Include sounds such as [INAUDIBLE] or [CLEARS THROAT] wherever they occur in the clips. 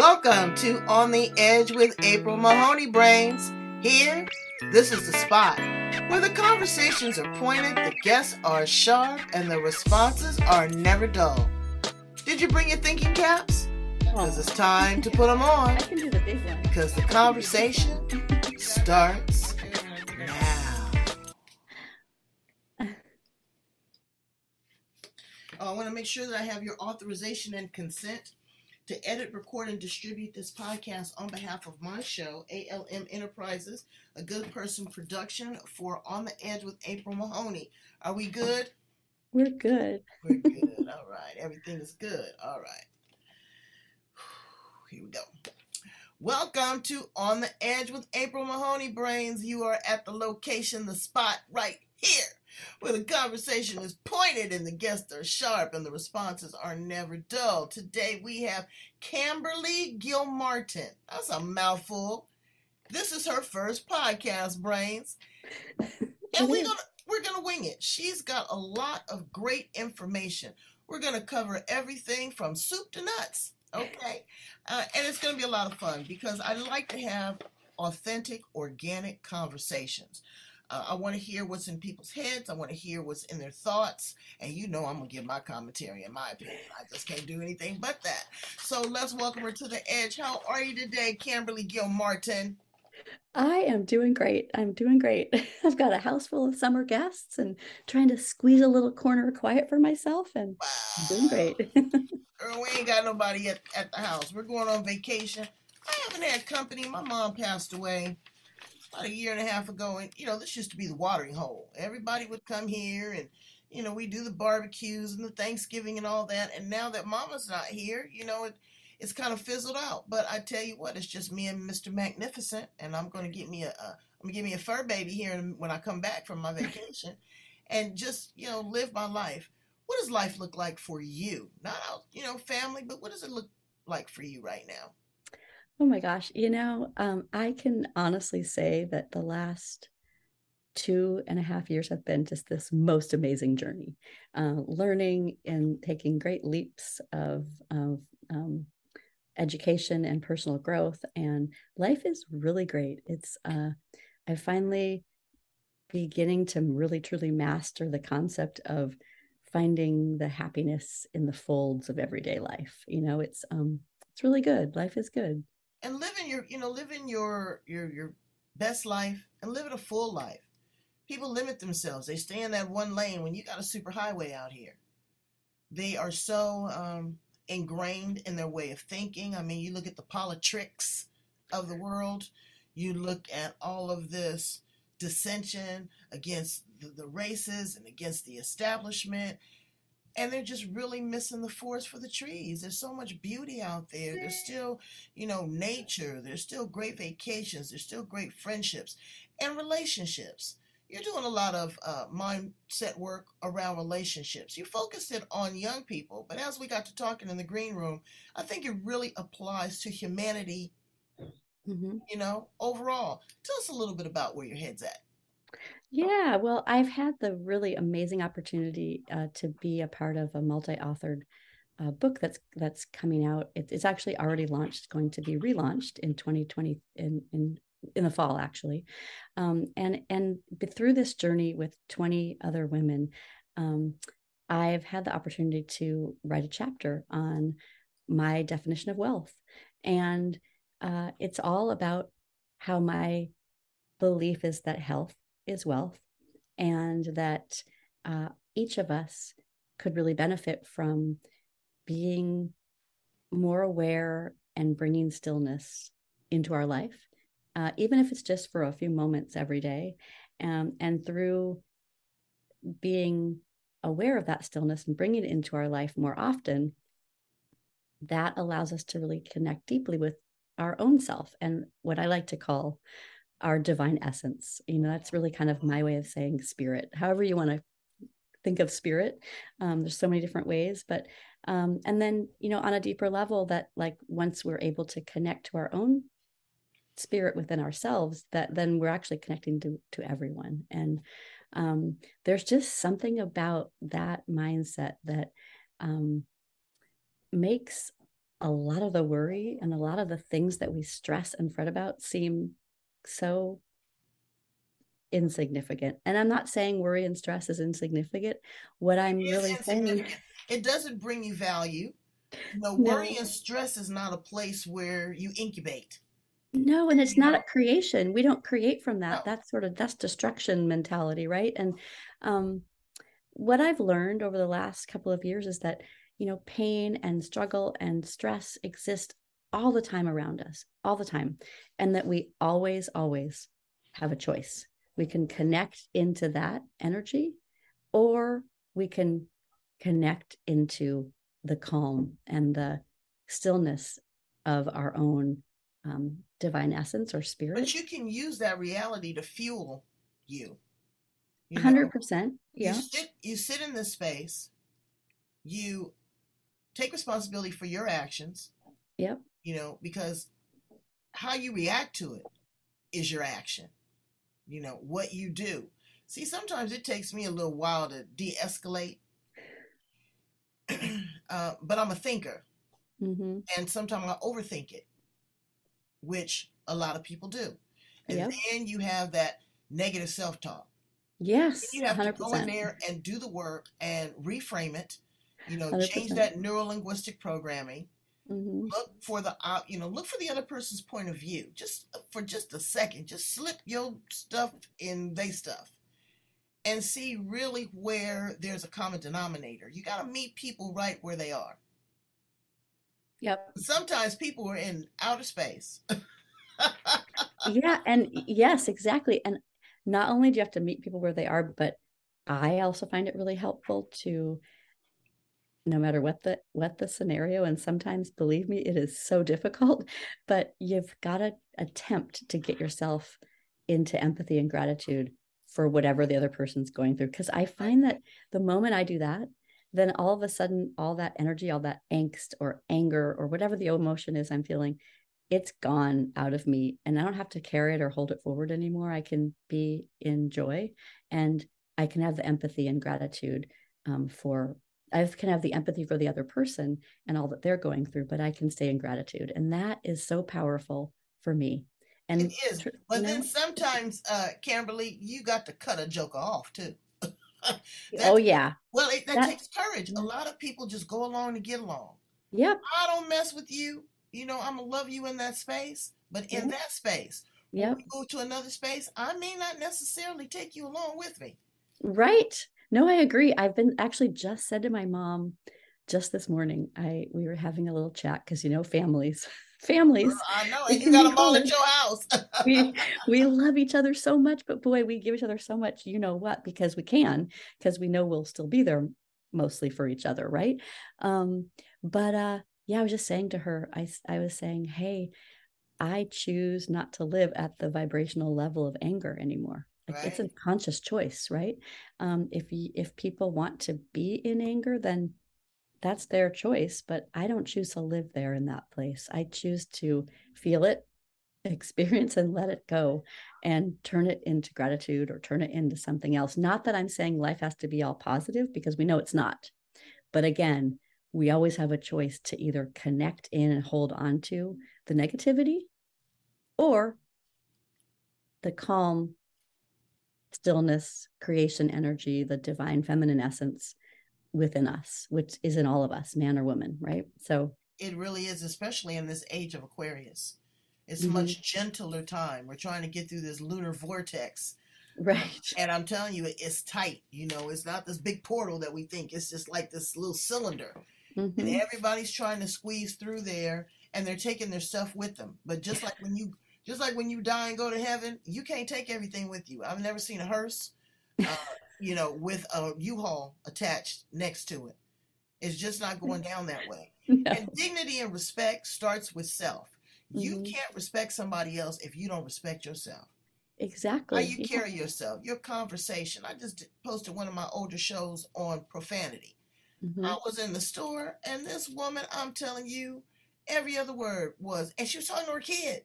Welcome to On the Edge with April Mahoney Brains. Here, this is the spot where the conversations are pointed, the guests are sharp, and the responses are never dull. Did you bring your thinking caps? Because it's time to put them on. I can do the big one. Because the conversation starts now. Oh, I want to make sure that I have your authorization and consent to edit, record, and distribute this podcast on behalf of my show, ALM Enterprises, a good person production for On the Edge with April Mahoney. Are we good? We're good. We're [LAUGHS] good. All right. Everything is good. All right. Here we go. Welcome to On the Edge with April Mahoney Brains. You are at the location, the spot right here, where the conversation is pointed and the guests are sharp and the responses are never dull. Today we have Camberly Gilmartin. That's a mouthful. This is her first podcast, Brains. [LAUGHS] And we're gonna we're gonna wing it. She's got a lot of great information. We're gonna cover everything from soup to nuts. Okay, uh, and it's gonna be a lot of fun because I like to have authentic, organic conversations. Uh, I want to hear what's in people's heads. I want to hear what's in their thoughts. And you know, I'm going to give my commentary and my opinion. I just can't do anything but that. So let's welcome her to the edge. How are you today, Camberly Gilmartin? I am doing great. I'm doing great. [LAUGHS] I've got a house full of summer guests and trying to squeeze a little corner of quiet for myself and wow. doing great. [LAUGHS] Girl, we ain't got nobody at, at the house. We're going on vacation. I haven't had company. My mom passed away about a year and a half ago, and you know, this used to be the watering hole. Everybody would come here and you know, we do the barbecues and the Thanksgiving and all that. And now that mama's not here, you know, it it's kind of fizzled out. But I tell you what, it's just me and Mr. Magnificent, and I'm going to get me a, a I'm gonna get me a fur baby here when I come back from my [LAUGHS] vacation, and just you know live my life. What does life look like for you? Not out, you know, family, but what does it look like for you right now? Oh my gosh, you know, um, I can honestly say that the last two and a half years have been just this most amazing journey, uh, learning and taking great leaps of of um, education and personal growth and life is really great. It's uh i finally beginning to really truly master the concept of finding the happiness in the folds of everyday life you know it's um it's really good. Life is good and living your you know living your your your best life and living a full life. People limit themselves. They stay in that one lane when you got a super highway out here. They are so um ingrained in their way of thinking. I mean, you look at the politics of the world, you look at all of this dissension against the, the races and against the establishment, and they're just really missing the forest for the trees. There's so much beauty out there. There's still, you know, nature. There's still great vacations. There's still great friendships and relationships you're doing a lot of uh, mindset work around relationships. You focused it on young people, but as we got to talking in the green room, I think it really applies to humanity, mm-hmm. you know, overall. Tell us a little bit about where your head's at. Yeah, well, I've had the really amazing opportunity uh, to be a part of a multi-authored uh, book that's that's coming out. It, it's actually already launched. Going to be relaunched in 2020 in in in the fall actually um, and and through this journey with 20 other women um, i've had the opportunity to write a chapter on my definition of wealth and uh, it's all about how my belief is that health is wealth and that uh, each of us could really benefit from being more aware and bringing stillness into our life uh, even if it's just for a few moments every day. Um, and through being aware of that stillness and bringing it into our life more often, that allows us to really connect deeply with our own self and what I like to call our divine essence. You know, that's really kind of my way of saying spirit, however you want to think of spirit. Um, there's so many different ways, but um, and then you know on a deeper level that like once we're able to connect to our own spirit within ourselves that then we're actually connecting to to everyone and um, there's just something about that mindset that um, makes a lot of the worry and a lot of the things that we stress and fret about seem so insignificant. And I'm not saying worry and stress is insignificant. What I'm really saying it doesn't bring you value. [LAUGHS] No, worry and stress is not a place where you incubate. No, and it's not a creation. We don't create from that. No. That's sort of that's destruction mentality, right? And um what I've learned over the last couple of years is that, you know, pain and struggle and stress exist all the time around us, all the time. And that we always, always have a choice. We can connect into that energy or we can connect into the calm and the stillness of our own um, divine essence or spirit. But you can use that reality to fuel you. Hundred percent. Yeah. You sit, you sit in this space. You take responsibility for your actions. Yep. You know, because how you react to it is your action. You know what you do. See, sometimes it takes me a little while to de-escalate [CLEARS THROAT] uh, but I'm a thinker, mm-hmm. and sometimes I overthink it, which a lot of people do. And yep. then you have that negative self-talk. Yes, then you have 100%. to go in there and do the work and reframe it. You know, 100%. change that neuro linguistic programming. Mm-hmm. Look for the you know look for the other person's point of view. Just for just a second, just slip your stuff in they stuff and see really where there's a common denominator. You got to meet people right where they are. Yep. Sometimes people are in outer space. [LAUGHS] yeah, and yes, exactly. And not only do you have to meet people where they are, but I also find it really helpful to no matter what the what the scenario and sometimes believe me it is so difficult [LAUGHS] but you've got to attempt to get yourself into empathy and gratitude for whatever the other person's going through. Because I find that the moment I do that, then all of a sudden, all that energy, all that angst or anger or whatever the emotion is I'm feeling, it's gone out of me. And I don't have to carry it or hold it forward anymore. I can be in joy and I can have the empathy and gratitude um, for. I can have the empathy for the other person and all that they're going through, but I can stay in gratitude. And that is so powerful for me. And it is. But then sometimes, uh, Kimberly, you got to cut a joker off too. [LAUGHS] oh yeah. Well, it, that, that, takes courage. A lot of people just go along to get along. Yep. I don't mess with you. You know, I'm gonna love you in that space, but in mm-hmm. that space, yeah, go to another space. I may not necessarily take you along with me. Right. No, I agree. I've been actually just said to my mom just this morning. I we were having a little chat because you know families. [LAUGHS] families. I know, and [LAUGHS] you got them all at your house. [LAUGHS] we we love each other so much, but boy, we give each other so much. You know what? Because we can, because we know we'll still be there mostly for each other, right? Um, but uh, yeah, I was just saying to her, I I was saying, hey, I choose not to live at the vibrational level of anger anymore. Right. it's a conscious choice, right? Um, if you, if people want to be in anger, then that's their choice, but I don't choose to live there in that place. I choose to feel it, [LAUGHS] experience and let it go and turn it into gratitude or turn it into something else. Not that I'm saying life has to be all positive because we know it's not. But again, we always have a choice to either connect in and hold on to the negativity or the calm stillness, creation energy, the divine feminine essence within us, which is in all of us, man or woman, right? So it really is, especially in this age of Aquarius. It's mm-hmm. much gentler time. We're trying to get through this lunar vortex. Right. And I'm telling you, it's tight. You know, it's not this big portal that we think. It's just like this little cylinder. Mm-hmm. And everybody's trying to squeeze through there and they're taking their stuff with them. But just like when you just like when you die and go to heaven, you can't take everything with you. I've never seen a hearse. Uh, [LAUGHS] you know, with a U-Haul attached next to it. It's just not going down that way. [LAUGHS] No. And dignity and respect starts with self. Mm-hmm. You can't respect somebody else if you don't respect yourself. Exactly. How you yeah. carry yourself, your conversation. I just posted one of my older shows on profanity. Mm-hmm. I was in the store, and this woman, I'm telling you, every other word was, and she was talking to her kid.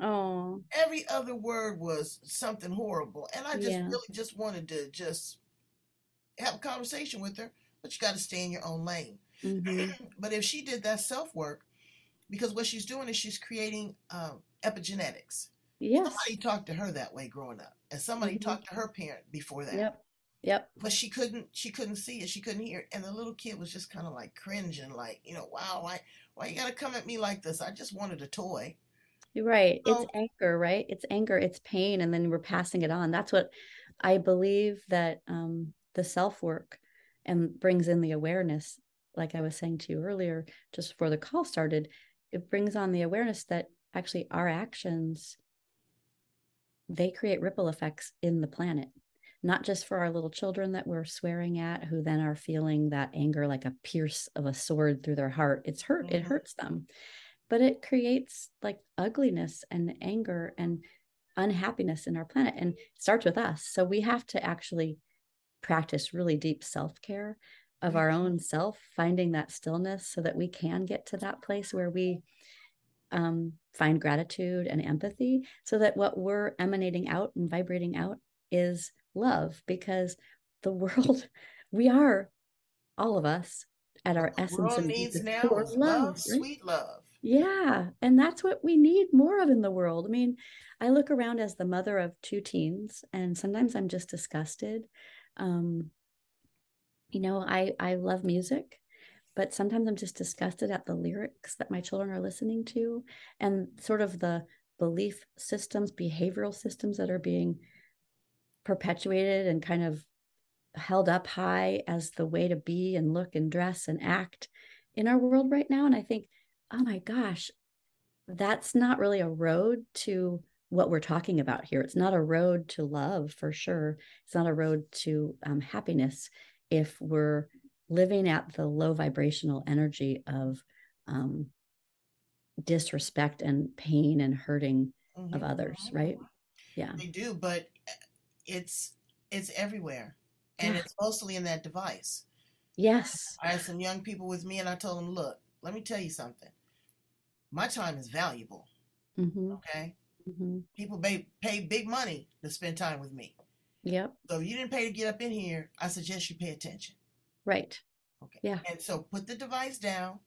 Oh. Every other word was something horrible. And I just yeah. really just wanted to just have a conversation with her, but you got to stay in your own lane. Mm-hmm. [CLEARS THROAT] but if she did that self work because what she's doing is she's creating um, epigenetics. Yes. Somebody talked to her that way growing up, and somebody Mhm. talked to her parent before that. Yep. Yep. But she couldn't. She couldn't see it. She couldn't hear it. And the little kid was just kind of like cringing, like, you know, wow, why, why you gotta come at me like this? I just wanted a toy. You're right. It's anger, right? It's anger, it's pain, and then we're passing it on. That's what I believe that um, the self work and brings in the awareness, like I was saying to you earlier, just before the call started, it brings on the awareness that actually our actions they create ripple effects in the planet not just for our little children that we're swearing at who then are feeling that anger like a pierce of a sword through their heart it's hurt it Mhm. hurts them but it creates like ugliness and anger and unhappiness in our planet and starts with us so we have to actually practice really deep self-care of our own self finding that stillness so that we can get to that place where we um, find gratitude and empathy so that what we're emanating out and vibrating out is love because the [LAUGHS] world we are all of us at our the essence world needs now love love, right? sweet love. Yeah, and that's what we need more of in the world. I mean, I look around as the mother of two teens, and sometimes I'm just disgusted. Um, you know, I I love music, but sometimes I'm just disgusted at the lyrics that my children are listening to and sort of the belief systems, behavioral systems that are being perpetuated and kind of held up high as the way to be and look and dress and act in our world right now. And I think, oh my gosh, that's not really a road to what we're talking about here. It's not a road to love for sure. It's not a road to um, happiness if we're living at the low vibrational energy of um, disrespect and pain and hurting of Mhm, others, right? Yeah. They do, but it's it's everywhere, and Yeah. it's mostly in that device. Yes. I had some young people with me, and I told them, "Look, let me tell you something. My time is valuable. hmm Okay, hmm people pay pay big money to spend time with me. Yep. So if you didn't pay to get up in here, I suggest you pay attention. Right. Okay. Yeah. And so put the device down.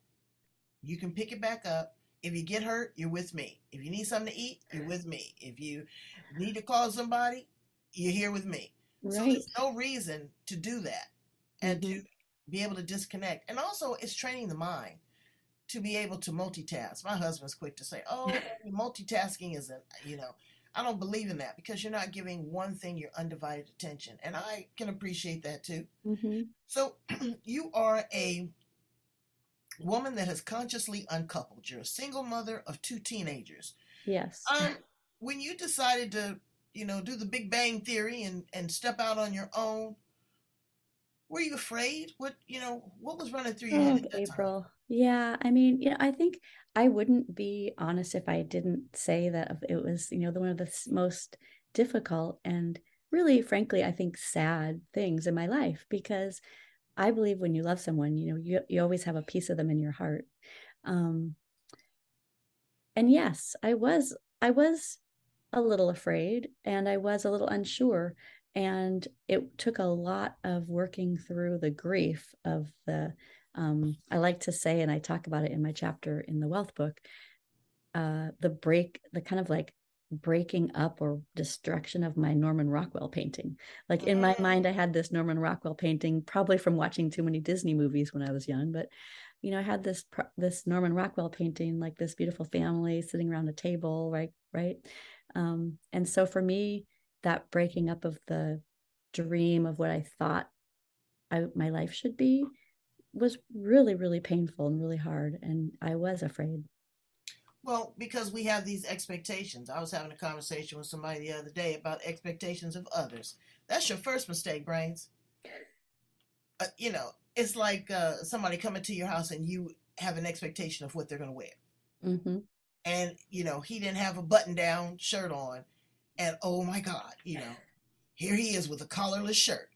You can pick it back up. If you get hurt, you're with me. If you need something to eat, you're with me. If you need to call somebody, you're here with me. Right. So there's no reason to do that and Mhm. to be able to disconnect. And also, it's training the mind to be able to multitask. My husband's quick to say, "Oh, multitasking isn't," you know. I don't believe in that because you're not giving one thing your undivided attention, and I can appreciate that too. hmm So, [CLEARS THROAT] you are a woman that has consciously uncoupled. You're a single mother of two teenagers. Yes. Um, when you decided to, you know, do the Big Bang Theory and and step out on your own, were you afraid? What you know, what was running through your Oh, head at that time? Yeah, I mean, yeah, I think I wouldn't be honest if I didn't say that it was, you know, the one of the most difficult and really, frankly, I think sad things in my life because I believe when you love someone, you know, you you always have a piece of them in your heart. Um, and yes, I was I was a little afraid and I was a little unsure. And it took a lot of working through the grief of the, um, I like to say, and I talk about it in my chapter in the wealth book, uh, the break, the kind of like breaking up or destruction of my Norman Rockwell painting. Like in my Mm. mind, I had this Norman Rockwell painting, probably from watching too many Disney movies when I was young, but you know, I had this this Norman Rockwell painting, like this beautiful family sitting around a table, right, right. Um, and so for me, that breaking up of the dream of what I thought I, my life should be was really, really painful and really hard, and I was afraid. Well, because we have these expectations. I was having a conversation with somebody the other day about expectations of others. That's your first mistake, brains. Uh, you know, it's like uh, somebody coming to your house and you have an expectation of what they're going to wear. hmm and you know he didn't have a button down shirt on and oh my god you know here he is with a collarless shirt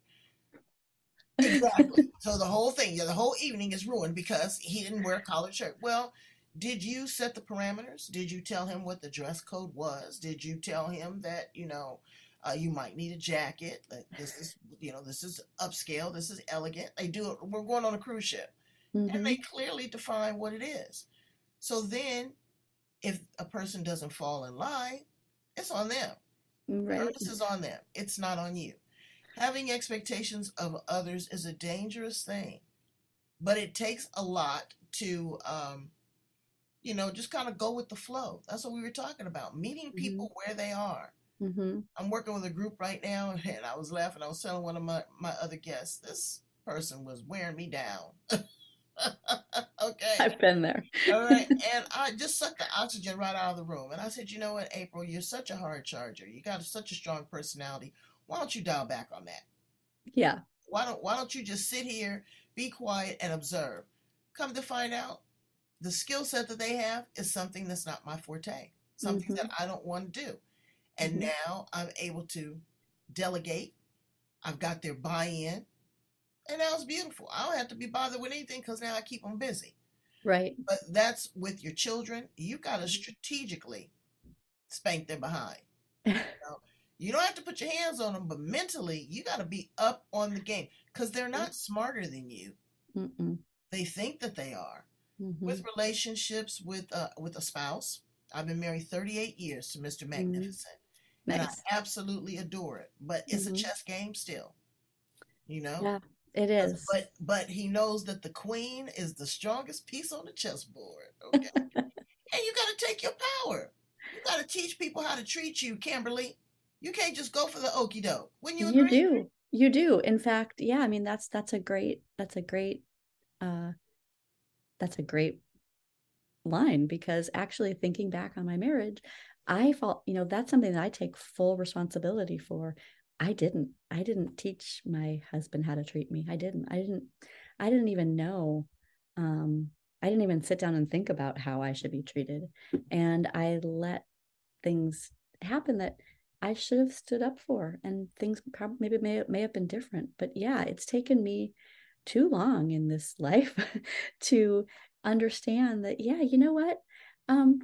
exactly [LAUGHS] so the whole thing yeah, the whole evening is ruined because he didn't wear a collared shirt well did you set the parameters did you tell him what the dress code was did you tell him that you know uh, you might need a jacket that this is you know this is upscale this is elegant they do it we're going on a cruise ship hmm and they clearly define what it is. So then, if a person doesn't fall in line, it's on them. Right. Purpose is on them. It's not on you. Having expectations of others is a dangerous thing, but it takes a lot to, um, you know, just kind of go with the flow. That's what we were talking about. Meeting Mm-hmm. people where they are. hmm I'm working with a group right now, [LAUGHS] and I was laughing. I was telling one of my, my other guests, this person was wearing me down. [LAUGHS] okay. I've been there. All right. [LAUGHS] And I just sucked the oxygen right out of the room. And I said, you know what, April, you're such a hard charger. You got such a strong personality. Why don't you dial back on that? Yeah. Why don't why don't you just sit here, be quiet, and observe? Come to find out, the skill set that they have is something that's not my forte. Something Mhm. that I don't want to do. And Mhm. now I'm able to delegate. I've got their buy-in. And now it's beautiful. I don't have to be bothered with anything because now I keep them busy. Right. But that's with your children. You got to strategically spank them behind. [LAUGHS] You don't have to put your hands on them, but mentally, you got to be up on the game because they're not smarter than you. Mm-mm. They think that they are. Mhm. With relationships with uh, with a spouse, I've been married 38 years to Mr. Magnificent, and Nice. I absolutely adore it. But it's Mhm. a chess game still, you know. Yeah, it is. But but he knows that the queen is the strongest piece on the chessboard. Okay, [LAUGHS] and you got to take your power. You got to teach people how to treat you, Kimberly. You can't just go for the okey doke. When you you do. You do. In fact, yeah, I mean that's that's a great that's a great uh that's a great line because actually thinking back on my marriage, I felt, you know, that's something that I take full responsibility for. I didn't. I didn't teach my husband how to treat me. I didn't. I didn't I didn't even know um I didn't even sit down and think about how I should be treated. And I let things happen that I should have stood up for, and things probably maybe may may have been different. But yeah, it's taken me too long in this [LAUGHS] life to understand that. Yeah, you know what? Um,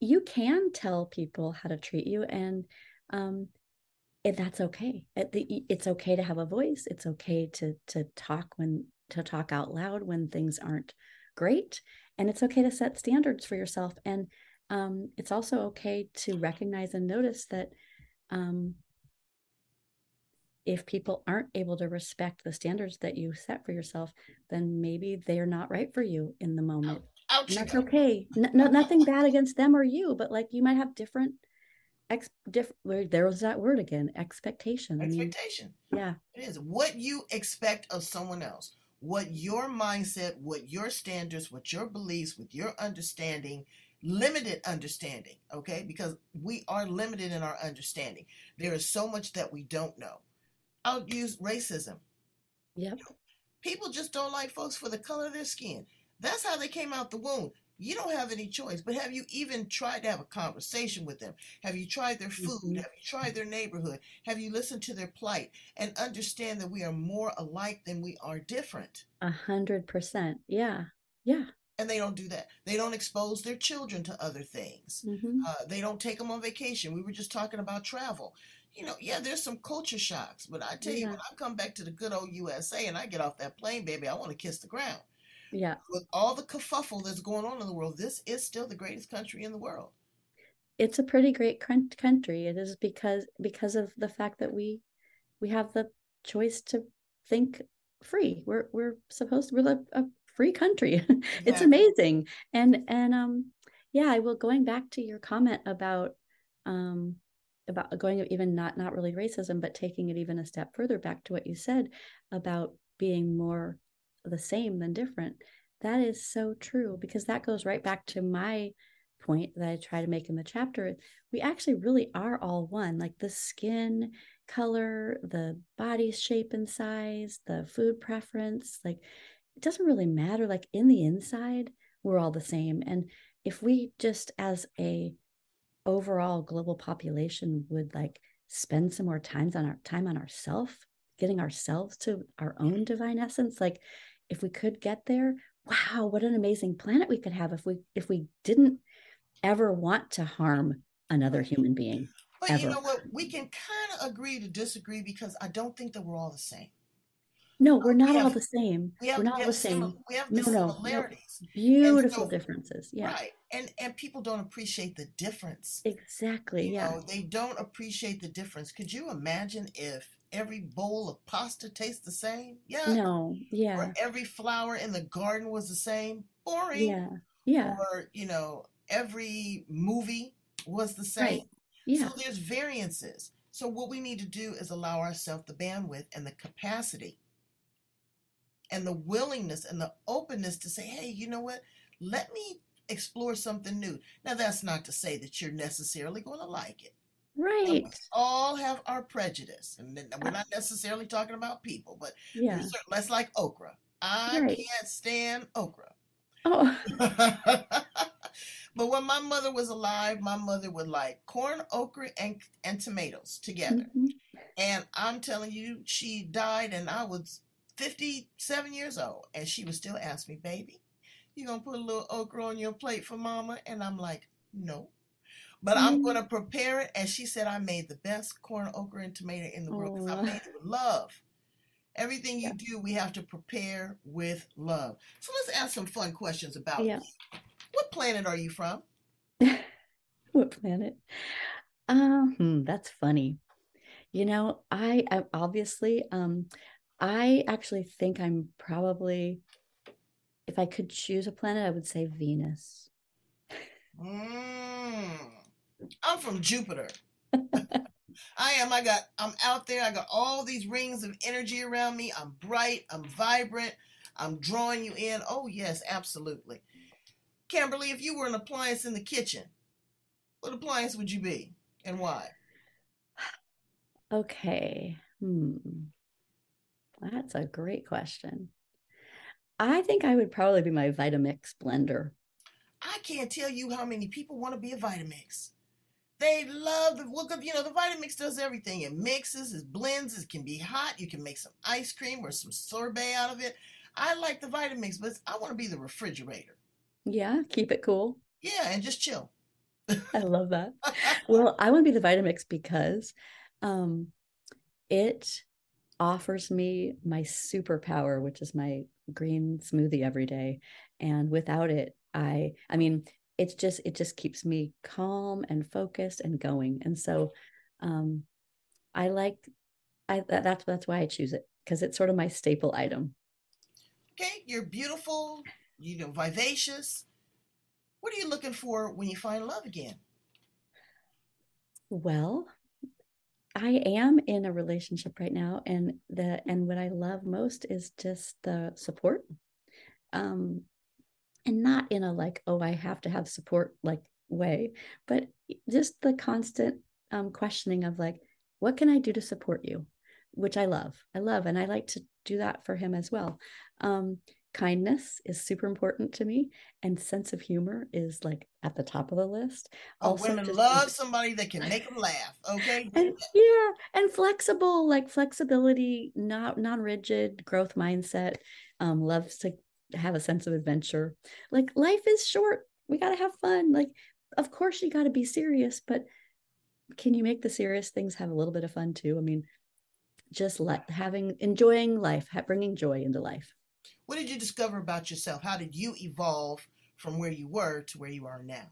you can tell people how to treat you, and um, and that's okay. The- It's okay to have a voice. It's okay to to talk when to talk out loud when things aren't great, and it's okay to set standards for yourself. And um, it's also okay to recognize and notice that um, if people aren't able to respect the standards that you set for yourself, then maybe they're not right for you in the moment. out And that's okay. N- no, nothing bad against them or you, but like you might have different ex diff there was that word again, expectation. I mean, Expectation. yeah, It is what you expect of someone else, what your mindset, what your standards, what your beliefs, with your understanding, limited understanding, okay? Because we are limited in our understanding. There is so much that we don't know. I'll use racism. yep, People just don't like folks for the color of their skin. That's how they came out the womb. You don't have any choice. But have you even tried to have a conversation with them? Have you tried their food? Mhm. Have you tried their neighborhood? Have you listened to their plight and understand that we are more alike than we are different? a hundred percent. Yeah, yeah. And they don't do that. They don't expose their children to other things. hmm Uh, they don't take them on vacation. We were just talking about travel. You know, yeah, there's some culture shocks, but I tell you, when I come back to the good old USA and I get off that plane, baby, I want to kiss the ground. Yeah, with all the kerfuffle that's going on in the world, this is still the greatest country in the world. it's a pretty great country. It is because because of the fact that we we have the choice to think free. We're we're supposed to, we're a, a free country. [LAUGHS] it's Exactly. amazing. And and um yeah, I will going back to your comment about um about going even not not really racism, but taking it even a step further back to what you said about being more the same than different. That is so true because that goes right back to my point that I try to make in the chapter. We actually really are all one. Like the skin color, the body shape and size, the food preference, like it doesn't really matter. Like in the inside, we're all the same. And if we just as a overall global population would like spend some more times on our time on ourself, getting ourselves to our own divine essence, like if we could get there, wow, what an amazing planet we could have if we if we didn't ever want to harm another human being. But you know what? We can kind of agree to disagree because I don't think that we're all the same. No, we're we not all have the same. we have We're we not all have the same. simil- we have No, no, no. similarities. And Beautiful so differences. Yeah, right. And and people don't appreciate the difference. exactly. You Yeah. know, they don't appreciate the difference. Could you imagine if every bowl of pasta tastes the same? Yeah. No, yeah, Or every flower in the garden was the same? Boring. yeah, yeah, Or, you know, every movie was the same. right. Yeah, So there's variances. So what we need to do is allow ourselves the bandwidth and the capacity and the willingness and the openness to say, hey, you know what? Let me explore something new. Now that's not to say that you're necessarily going to like it. And we right. all have our prejudice. And we're not necessarily talking about people, but Yeah, that's like okra. I right. can't stand okra. Oh, [LAUGHS] [LAUGHS] but when my mother was alive, my mother would like corn, okra, and, and tomatoes together. mhm. And I'm telling you, she died, and I was 57 years old, and she would still ask me, "Baby, you gonna put a little okra on your plate for Mama?" And I'm like, "No." But I'm Mm. gonna prepare it, and she said I made the best corn, okra, and tomato in the world because I Oh, made it with love. Everything yeah, you do, we have to prepare with love. So let's ask some fun questions about yeah. you. What planet are you from? [LAUGHS] What planet? Uh, hmm, that's funny. You know, I, I obviously, um, I actually think I'm probably, if I could choose a planet, I would say Venus. Mm, I'm from Jupiter. I am. I got. I'm out there. I got all these rings of energy around me. I'm bright. I'm vibrant. I'm drawing you in. Oh yes, absolutely. Kimberly, if you were an appliance in the kitchen, what appliance would you be, and why? [SIGHS] Okay. Hmm. That's a great question. I think I would probably be my Vitamix blender. I can't tell you how many people want to be a Vitamix. They love the look of, you know, the Vitamix does everything. It mixes, it blends, it can be hot. You can make some ice cream or some sorbet out of it. I like the Vitamix, but I want to be the refrigerator. Yeah, keep it cool. Yeah, and just chill. I love that. [LAUGHS] Well, I want to be the Vitamix because um, it offers me my superpower, which is my green smoothie every day. And without it, I, I mean, it's just, it just keeps me calm and focused and going. And so, um, I like, I that, that's that's why I choose it because it's sort of my staple item. okay, you're beautiful, you know, vivacious. What are you looking for when you find love again? Well, I am in a relationship right now, and the and what I love most is just the support. Um, and not in a like, oh, I have to have support like way, but just the constant um, questioning of like, what can I do to support you? Which I love. I love, and I like to do that for him as well. Um, kindness is super important to me, and sense of humor is like at the top of the list. Oh, Also, women just love somebody that can make them laugh. Okay, [LAUGHS] and yeah and flexible like flexibility not non-rigid growth mindset um loves to have a sense of adventure. Like life is short. We got to have fun. Like of course you got to be serious but can you make the serious things have a little bit of fun too? I mean just let having enjoying life bringing joy into life what did you discover about yourself? How did you evolve from where you were to where you are now?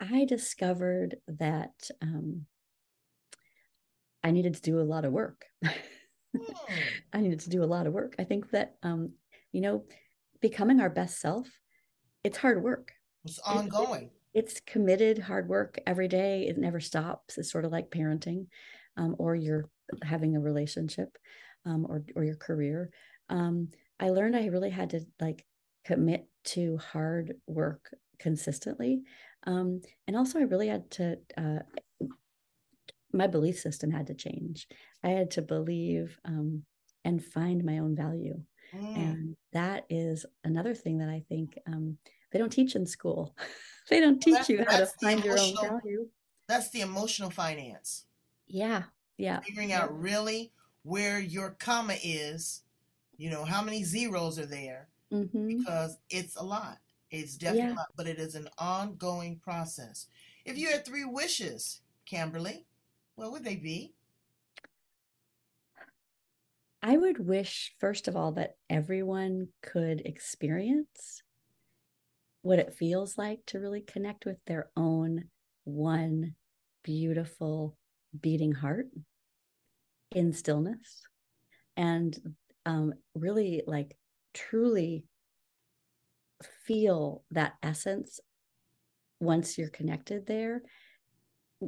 i discovered that um i needed to do a lot of work [LAUGHS] Hmm. I needed to do a lot of work. I think that um, you know, becoming our best self, it's hard work. It's It- ongoing. It's committed hard work every day. It never stops. It's sort of like parenting, um, or you're having a relationship, um, or or your career. Um, I learned I really had to like commit to hard work consistently, um, and also I really had to. Uh, my belief system had to change. I had to believe um, and find my own value. Mm. And that is another thing that I think um, they don't teach in school. [LAUGHS] they don't Well, teach that- you how to find your own value. That's the emotional finance. Yeah, yeah, Figuring out really where your comma is, you know, how many zeros are there, hmm because it's a lot. It's definitely Yeah. a lot, but it is an ongoing process. If you had three wishes, Kimberly, what would they be? I would wish, first of all, that everyone could experience what it feels like to really connect with their own one beautiful beating heart in stillness and um, really like truly feel that essence once you're connected there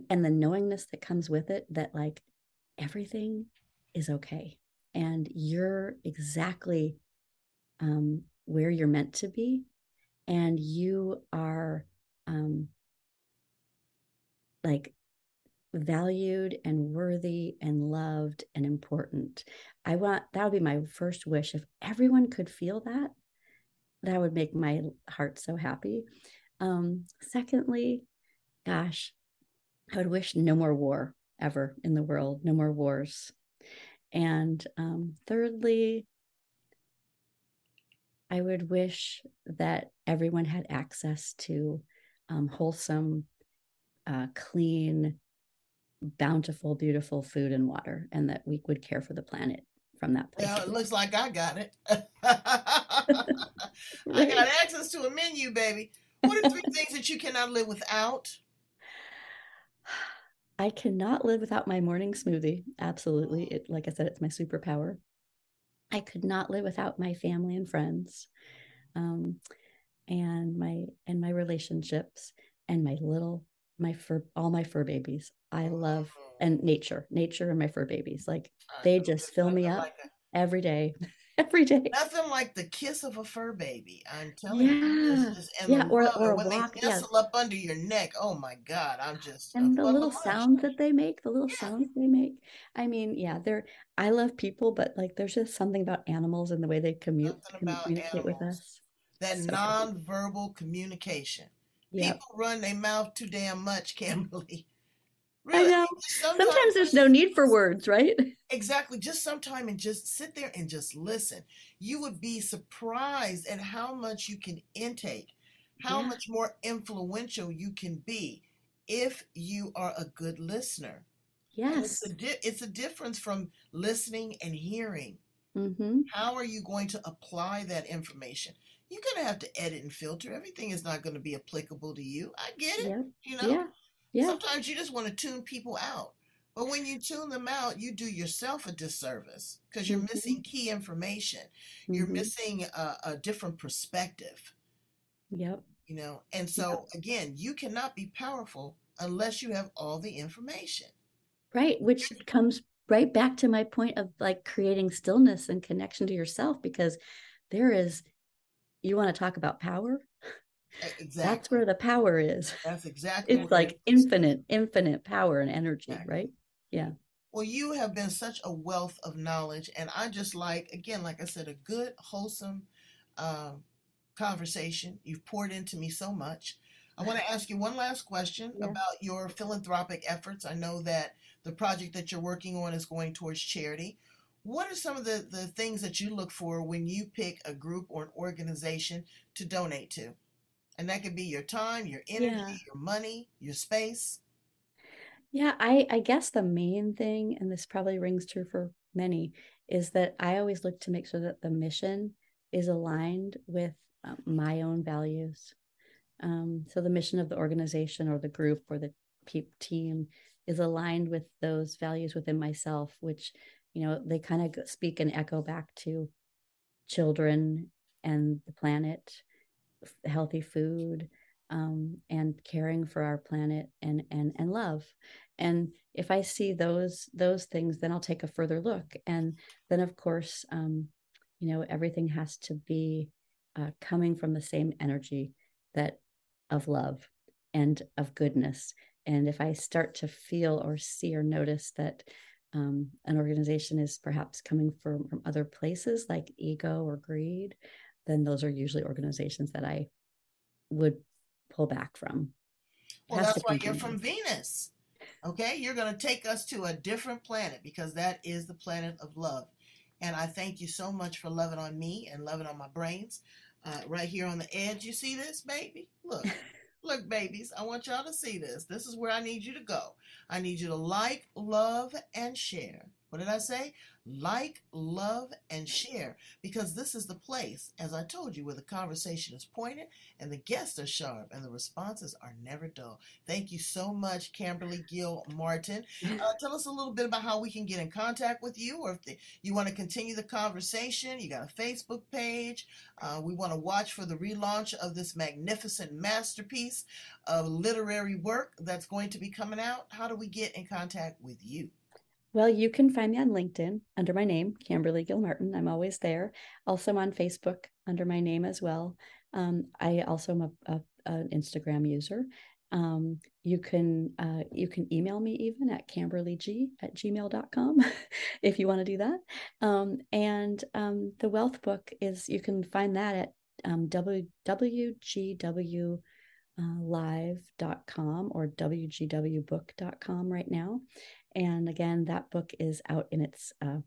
and the knowingness that comes with it that like everything is okay and you're exactly um, where you're meant to be and you are um, like valued and worthy and loved and important. I want that would be my first wish. If everyone could feel that, that would make my heart so happy. Um, secondly, gosh, I would wish no more war ever in the world, no more wars. And um, thirdly, I would wish that everyone had access to um, wholesome, uh, clean, bountiful, beautiful food and water, and that we would care for the planet from that place. Well, it looks like I got it. [LAUGHS] I got access to a menu, baby. What are three things that you cannot live without? [SIGHS] I cannot live without my morning smoothie. Absolutely. It like I said, it's my superpower. I could not live without my family and friends. Um, and my and my relationships and my little my fur all my fur babies. I love mm. and nature, nature and my fur babies. Like uh, they just fill me up every day. [LAUGHS] every day. Nothing like the kiss of a fur baby. I'm telling yeah. you. Just, yeah, or, uh, or when walk, they nestle yeah. up under your neck. Oh my God. I'm just and the little sounds that they make, the little yeah. sounds they make. I mean, yeah, they're I love people, but like there's just something about animals and the way they commute communicate with us. That so nonverbal communication. Yep. People run their mouth too damn much, [LAUGHS] Kimberly. Really, I know. Sometimes, sometimes there's no need for words, right? Exactly. Just sometime and just sit there and just listen. You would be surprised at how much you can intake, how yeah. much more influential you can be if you are a good listener. Yes. It's a, di- it's a, difference from listening and hearing. Mm-hmm. How are you going to apply that information? You're going to have to edit and filter. Everything is not going to be applicable to you. I get it. Yeah. You know? Yeah. Yeah. Sometimes you just want to tune people out. But when you tune them out, you do yourself a disservice because you're mm-hmm. missing key information. Mm-hmm. You're missing a, a, different perspective. Yep. You know, and so yep. again, you cannot be powerful unless you have all the information. Right, which comes right back to my point of like creating stillness and connection to yourself because there is you want to talk about power Exactly. That's where the power is. That's [LAUGHS] exactly. It's like it infinite, infinite power and energy, exactly. right? Yeah. Well, you have been such a wealth of knowledge, and I just like, again, like I said, a good, wholesome uh, conversation. You've poured into me so much. I want to ask you one last question yeah. about your philanthropic efforts. I know that the project that you're working on is going towards charity. What are some of the, the things that you look for when you pick a group or an organization to donate to? And that could be your time, your energy, yeah. your money, your space. Yeah, I, I guess the main thing, and this probably rings true for many, is that I always look to make sure that the mission is aligned with uh, my own values. Um, so the mission of the organization or the group or the pe- team is aligned with those values within myself, which, you know, they kind of speak and echo back to children and the planet healthy food um, and caring for our planet and and and love. And if i see those those things then i'll take a further look. And then of course um, you know everything has to be uh, coming from the same energy that of love and of goodness. And if i start to feel or see or notice that um, an organization is perhaps coming from, from other places like ego or greed then those are usually organizations that I would pull back from. Well, that's why you're from Venus. Okay, you're going to take us to a different planet because that is the planet of love. And I thank you so much for loving on me and loving on my brains. Uh, right here on the edge, you see this, baby? Look, [LAUGHS] look, babies, I want y'all to see this. This is where I need you to go. I need you to like, love, and share what did I say? Like, love, and share because this is the place, as I told you, where the conversation is pointed and the guests are sharp and the responses are never dull. Thank you so much, Camberly Gill Martin. Uh, [LAUGHS] tell us a little bit about how we can get in contact with you or if the, you want to continue the conversation. You got a Facebook page. Uh, we want to watch for the relaunch of this magnificent masterpiece of literary work that's going to be coming out. How do we get in contact with you? Well, you can find me on LinkedIn under my name, Camberly Gilmartin. I'm always there. Also on Facebook under my name as well. Um, I also am a, a, an Instagram user. Um, you can uh, you can email me even at camberlyg at gmail.com [LAUGHS] if you want to do that. Um, and um, the wealth book is you can find that at um, www live.com or wgwbook.com right now and again, that book is out in its uh,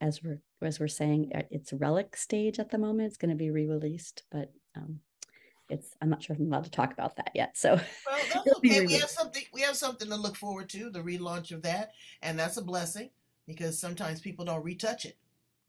as we're as we're saying, its relic stage at the moment. It's going to be re-released, but um, it's I'm not sure if I'm allowed to talk about that yet. So well, [LAUGHS] that's okay. We have something we have something to look forward to, the relaunch of that, and that's a blessing because sometimes people don't retouch it,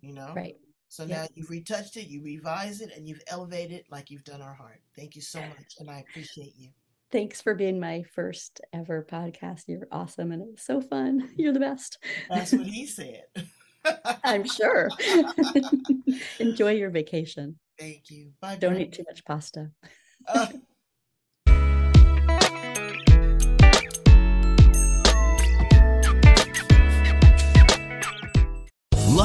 you know. Right. So yep. now you've retouched it, you revise it, and you've elevated it like you've done our heart. Thank you so much, and I appreciate you. Thanks for being my first ever podcast. You're awesome and it was so fun. [LAUGHS] You're the best. That's what he said. [LAUGHS] I'm sure. [LAUGHS] Enjoy your vacation. Thank you. Bye. Don't eat too much pasta. Uh-